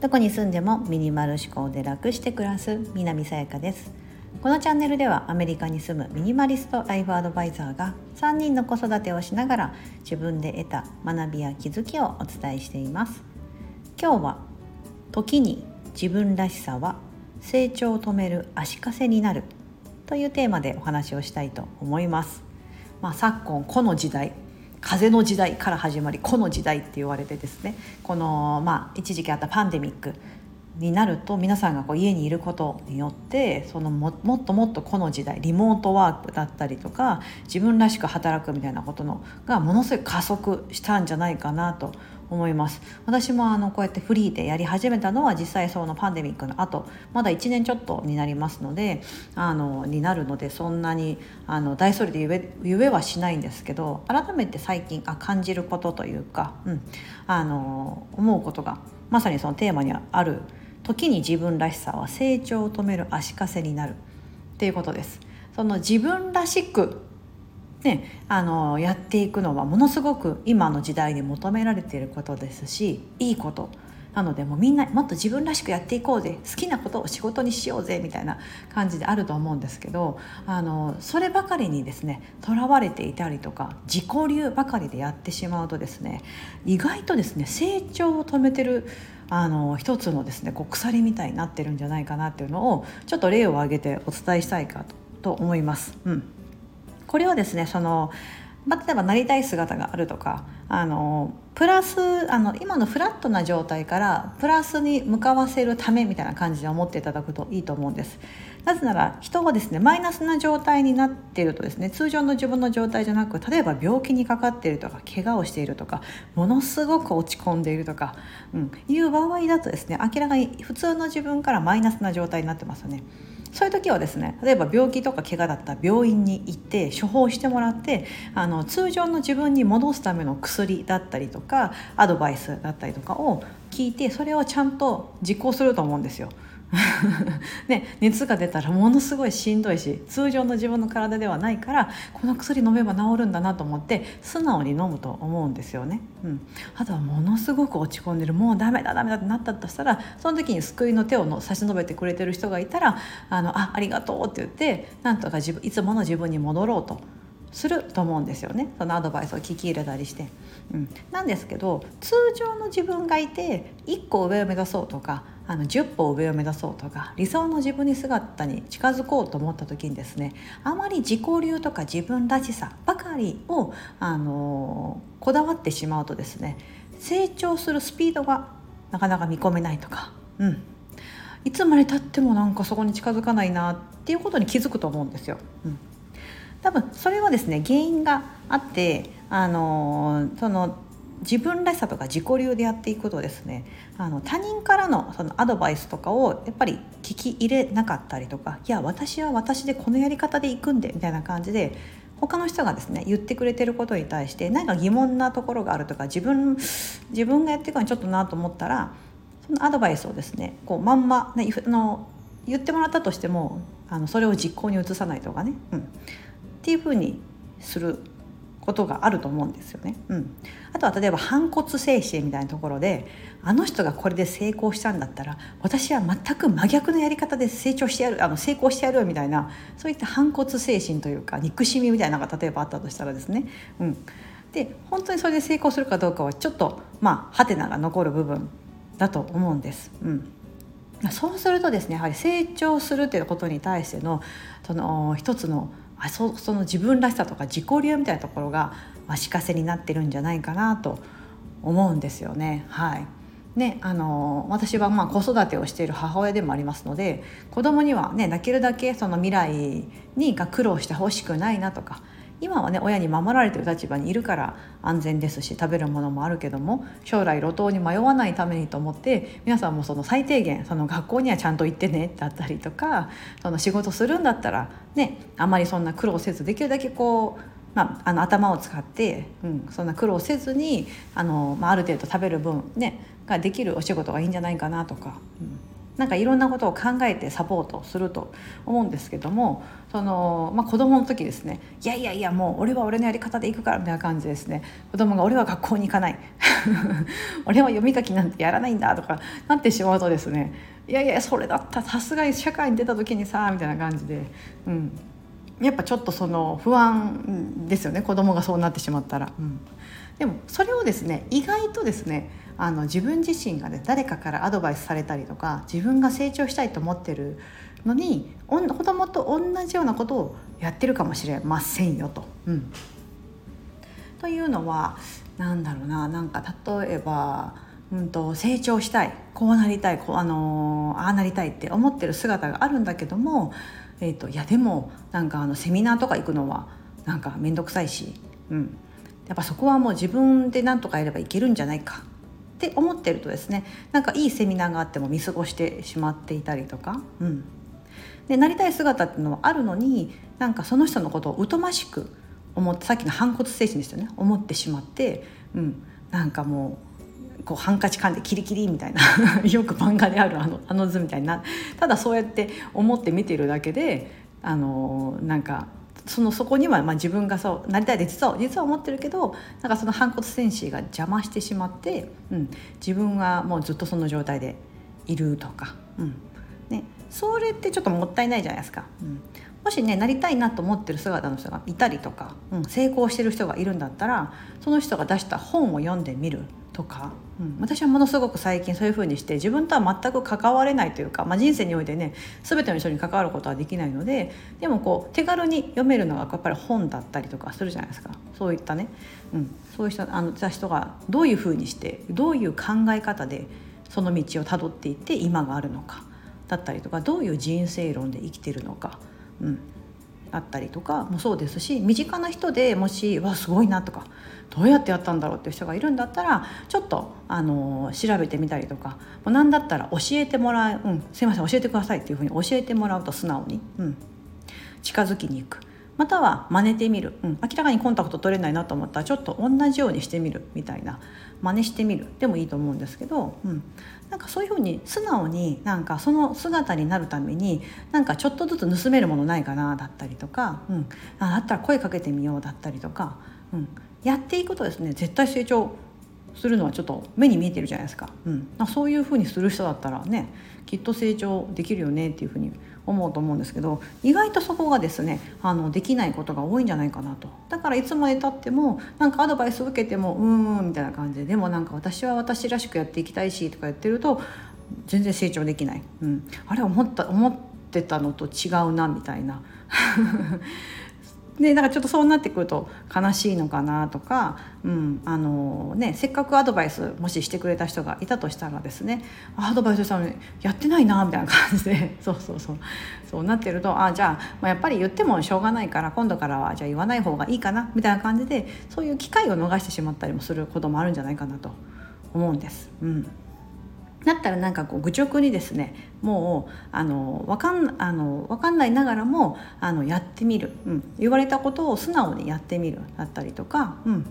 どこに住んでもミニマル思考で楽して暮らす南さやかです。このチャンネルではアメリカに住むミニマリストライフアドバイザーが3人の子育てをしながら自分で得た学びや気づきをお伝えしています。今日は時に自分らしさは成長を止める足かせになるというテーマでお話をしたいと思います。まあ、昨今この時代風の時代から始まりこの時代って言われてですねこの、まあ、一時期あったパンデミックになると皆さんがこう家にいることによってそのももっともっとこの時代リモートワークだったりとか自分らしく働くみたいなことのがものすごい加速したんじゃないかなと思います。私もあのこうやってフリーでやり始めたのは実際そのパンデミックの後まだ1年ちょっとになりますのであのになるのでそんなにあの大それで言え言えはしないんですけど改めて最近あ感じることというか、うん、あの思うことがまさにそのテーマにある時に自分らしさは成長を止める足かせになるっていうことです。その自分らしくね、あのやっていくのはものすごく今の時代に求められていることですしいいことなのでもうみんなもっと自分らしくやっていこうぜ好きなことを仕事にしようぜみたいな感じであると思うんですけどあのそればかりにですねとらわれていたりとか自己流ばかりでやってしまうとですね意外とですね成長を止めてるあの一つのですねこう鎖みたいになってるんじゃないかなっていうのをちょっと例を挙げてお伝えしたいかとと思います。うんこれはですねその、例えばなりたい姿があるとかあのプラスあの今のフラットな状態からプラスに向かわせるためみたいな感じで思っていただくといいと思うんです。なぜなら人はですねマイナスな状態になっているとですね通常の自分の状態じゃなく例えば病気にかかっているとか怪我をしているとかものすごく落ち込んでいるとか、うん、いう場合だとですね明らかに普通の自分からマイナスな状態になってますよね。そういう時はですね例えば病気とか怪我だったら病院に行って処方してもらってあの通常の自分に戻すための薬だったりとかアドバイスだったりとかを聞いてそれをちゃんと実行すると思うんですよ。ね、熱が出たらものすごいしんどいし通常の自分の体ではないからこの薬飲めば治るんだなと思って素直に飲むと思うんですよね。うん、あとはものすごく落ち込んでるもうダメだダメだってなったとしたらその時に救いの手をの差し伸べてくれてる人がいたら「あのあありがとう」って言ってなんとか自分いつもの自分に戻ろうと。すると思うんですよねそのアドバイスを聞き入れたりして。うん、なんですけど通常の自分がいて1個上を目指そうとかあの10歩上を目指そうとか理想の自分に姿に近づこうと思った時にですねあまり自己流とか自分らしさばかりをあのこだわってしまうとですね成長するスピードがなかなか見込めないとか、うん、いつまでたってもなんかそこに近づかないなっていうことに気づくと思うんですよ。うん多分それはですね原因があってあのその自分らしさとか自己流でやっていくとですね。あの他人からのそのアドバイスとかをやっぱり聞き入れなかったりとかいや私は私でこのやり方でいくんでみたいな感じで他の人がですね言ってくれてることに対して何か疑問なところがあるとか自分自分がやっていくのにちょっとなと思ったらそのアドバイスをですねこうまんま、ね、の言ってもらったとしてもあのそれを実行に移さないとかね、うん、っていうふうにすることがあると思うんですよね。うん、あとは例えば反骨精神みたいなところであの人がこれで成功したんだったら私は全く真逆のやり方で成長してやるあの成功してやるみたいなそういった反骨精神というか憎しみみたいなのが例えばあったとしたらですね、うん、で本当にそれで成功するかどうかはちょっとまあハテナが残る部分だと思うんです。うんそうするとですねやはり成長するっていうことに対してのその一つのあそその自分らしさとか自己流みたいなところが足かせになってるんじゃないかなと思うんですよね。はいね、あの私はまあ子育てをしている母親でもありますので子供にはねできるだけその未来にが苦労してほしくないなとか今はね親に守られてる立場にいるから安全ですし食べるものもあるけども将来路頭に迷わないためにと思って皆さんもその最低限その学校にはちゃんと行ってねだったりとかその仕事するんだったらねあまりそんな苦労せずできるだけこうまあ、あの頭を使って、うん、そんな苦労せずにあの、まあ、ある程度食べる分、ね、ができるお仕事がいいんじゃないかなとか、うん、なんかいろんなことを考えてサポートすると思うんですけどもその、まあ、子供の時ですねいやいやいやもう俺は俺のやり方で行くからみたいな感じですね。子供が俺は学校に行かない。俺は読み書きなんてやらないんだとかなってしまうとですねいやいやそれだったさすがに社会に出た時にさみたいな感じで、うん、やっぱちょっとその不安ですよね子供がそうなってしまったら。うんでもそれをですね意外とですねあの自分自身がね誰かからアドバイスされたりとか自分が成長したいと思ってるのに子供と同じようなことをやってるかもしれませんよと。うん、というのは何だろうななんか例えば、うんと、成長したいこうなりたいこう、あのー、ああなりたいって思ってる姿があるんだけども、えーと、いやでもなんかあのセミナーとか行くのはなんか面倒くさいし、うん、やっぱそこはもう自分で何とかやればいけるんじゃないかって思ってるとですねなんかいいセミナーがあっても見過ごしてしまっていたりとか、うん、でなりたい姿っていうのはあるのになんかその人のことを疎ましく思ってさっきの反骨精神ですよね思ってしまって、うん、なんかもうこうハンカチ噛んでキリキリみたいな よく漫画であるあのあの図みたいな。ただそうやって思って見てるだけであのなんかそのそこにはまあ自分がそうなりたいで実は実は思ってるけどなんかその反骨戦士が邪魔してしまって、うん、自分はもうずっとその状態でいるとか、うんね、それってちょっともったいないじゃないですか。うん。もしねなりたいなと思ってる姿の人がいたりとか、うん、成功してる人がいるんだったらその人が出した本を読んでみる。とか、うん、私はものすごく最近そういうふうにして自分とは全く関われないというか、まあ、人生においてね全ての人に関わることはできないのででもこう手軽に読めるのがやっぱり本だったりとかするじゃないですか。そういったね、うん、そういう人あの人がどういうふうにしてどういう考え方でその道をたどっていって今があるのかだったりとかどういう人生論で生きてるのか、うん、だったりとかもそうですし身近な人でもし「わすごいな」とか「どうやってやったんだろう」っていう人がいるんだったらちょっとあの調べてみたりとかもう何だったら教えてもらう「うん、すいません教えてください」っていうふうに教えてもらうと素直に、うん、近づきに行く。または真似てみる、うん、明らかにコンタクト取れないなと思ったらちょっと同じようにしてみるみたいな。真似してみる。でもいいと思うんですけど、うん、なんかそういうふうに素直になんかその姿になるためになんかちょっとずつ盗めるものないかなだったりとか、うん、あだったら声かけてみようだったりとか、うん、やっていくとですね絶対成長するのはちょっと目に見えてるじゃないですか、うん、そういうふうにする人だったらねきっと成長できるよねっていうふうに思うと思うんですけど意外とそこがですねあのできないことが多いんじゃないかなと。だからいつまでたってもなんかアドバイスを受けてもうんうんみたいな感じででもなんか私は私らしくやっていきたいしとか言ってると全然成長できない、うん、あれ思った思ってたのと違うなみたいな。でだからちょっとそうなってくると悲しいのかなとか、うんあのね、せっかくアドバイスもししてくれた人がいたとしたらですねアドバイスしたのにやってないなみたいな感じで そうそうそうそうなってるとあじゃあ、まあ、やっぱり言ってもしょうがないから今度からはじゃあ言わない方がいいかなみたいな感じでそういう機会を逃してしまったりもすることもあるんじゃないかなと思うんです。うんだったらなんかこう愚直にですねもうあの分かんあの分かんないながらもあのやってみる、うん、言われたことを素直にやってみる。だったりとか、うん、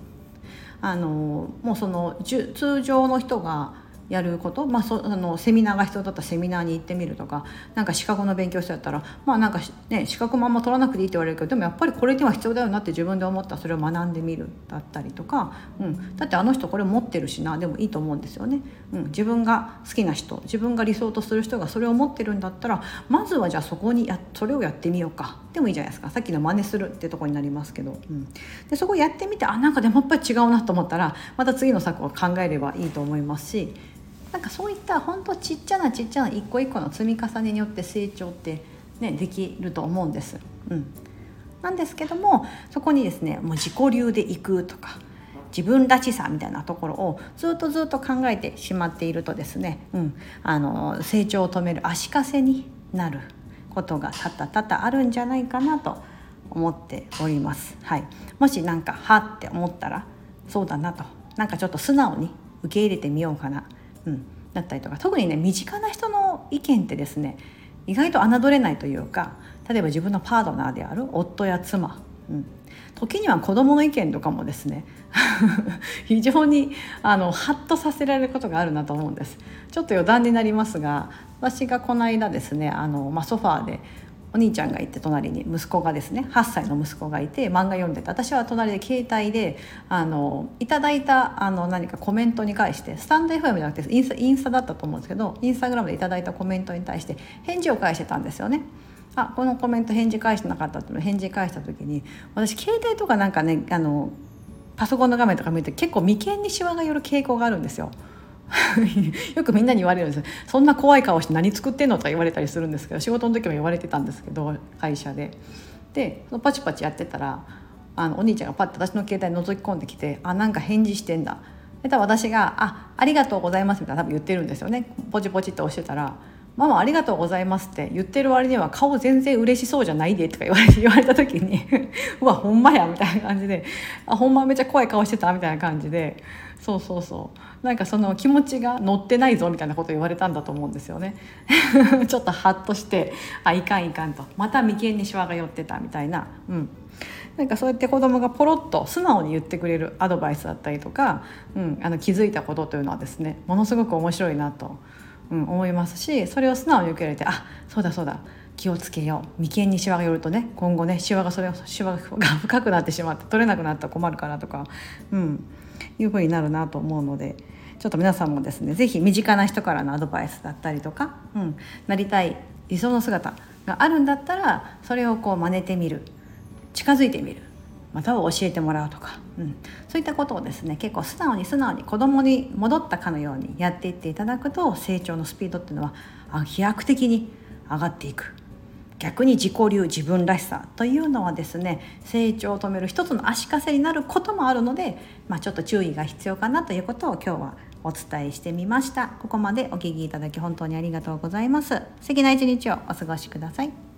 あのもうその通常の人がやること、まあ、そあのセミナーが必要だったらセミナーに行ってみるとかなんか資格の勉強してやったらまあなんかね資格もあんま取らなくていいって言われるけどでもやっぱりこれには必要だよなって自分で思った。らそれを学んでみるだったりとか、うん、だってあの人これ持ってるしな。でもいいと思うんですよね、うん、自分が好きな人自分が理想とする人がそれを持ってるんだったらまずはじゃあそこにやそれをやってみようか。でもいいじゃないですか。さっきの真似するってとこになりますけど、うん、でそこやってみてあなんかでもやっぱり違うなと思ったらまた次の策を考えればいいと思いますし。なんかそういった本当ちっちゃなちっちゃな一個一個の積み重ねによって成長って、ね、できると思うんです。うん、なんですけどもそこにですねもう自己流でいくとか自分らしさみたいなところをずっとずっと考えてしまっているとですね、うん、あの成長を止める足かせになることが多々多々あるんじゃないかなと思っております。はい、もし何かはって思ったらそうだなと。なんかちょっと素直に受け入れてみようかな。うん、だったりとか。特にね身近な人の意見ってですね意外と侮れないというか例えば自分のパートナーである夫や妻うん、時には子どもの意見とかもですね 非常にあのハッとさせられることがあるなと思うんです。ちょっと余談になりますが私がこの間ですねあの、まあ、ソファーでお兄ちゃんがいて隣に息子がですね8歳の息子がいて漫画読んでて私は隣で携帯であのいただいたあの何かコメントに対してスタンド FM じゃなくてインスタインスタだったと思うんですけどインスタグラムでいただいたコメントに対して返事を返してたんですよね。あこのコメント返事返してなかったっていうの返事返した時に私携帯とかなんかねあのパソコンの画面とか見ると結構眉間にしわが寄る傾向があるんですよ。よくみんなに言われるんです。そんな怖い顔して何作ってんのとか言われたりするんですけど仕事の時も言われてたんですけど会社で。でそのパチパチやってたらあのお兄ちゃんがパッと私の携帯覗き込んできて「あなんか返事してんだ」で多分私が「あありがとうございます」みたいな多分言ってるんですよね。ポチポチって押してたらママありがとうございます」って言ってる割には顔全然嬉しそうじゃないでとか言われ 言われた時にうわほんまやみたいな感じで あほんまめっちゃ怖い顔してたみたいな感じで。そうそうそう。なんかその気持ちが乗ってないぞみたいなこと言われたんだと思うんですよね。ちょっとハッとしてあいかんいかんと。また眉間にしわが寄ってたみたいな。うん。なんかそうやって子供がポロッと素直に言ってくれるアドバイスだったりとか、うん、あの気づいたことというのはですねものすごく面白いなとうん、思いますしそれを素直に受け入れてあそうだそうだ気をつけよう眉間にしわが寄るとね今後ねしわがそれしわが深くなってしまって取れなくなったら困るからとか、うん、いうふうになるなと思うのでちょっと皆さんもですね是非身近な人からのアドバイスだったりとか、うん、なりたい理想の姿があるんだったらそれをこう真似てみる近づいてみるまたは教えてもらうとか、うん、そういったことをですね結構素直に素直に子供に戻ったかのようにやっていっていただくと成長のスピードっていうのは飛躍的に上がっていく。逆に自己流自分らしさというのはですね成長を止める一つの足かせになることもあるので、まあ、ちょっと注意が必要かなということを今日はお伝えしてみました。ここまでお聞きいただき本当にありがとうございます。素敵な一日をお過ごしください。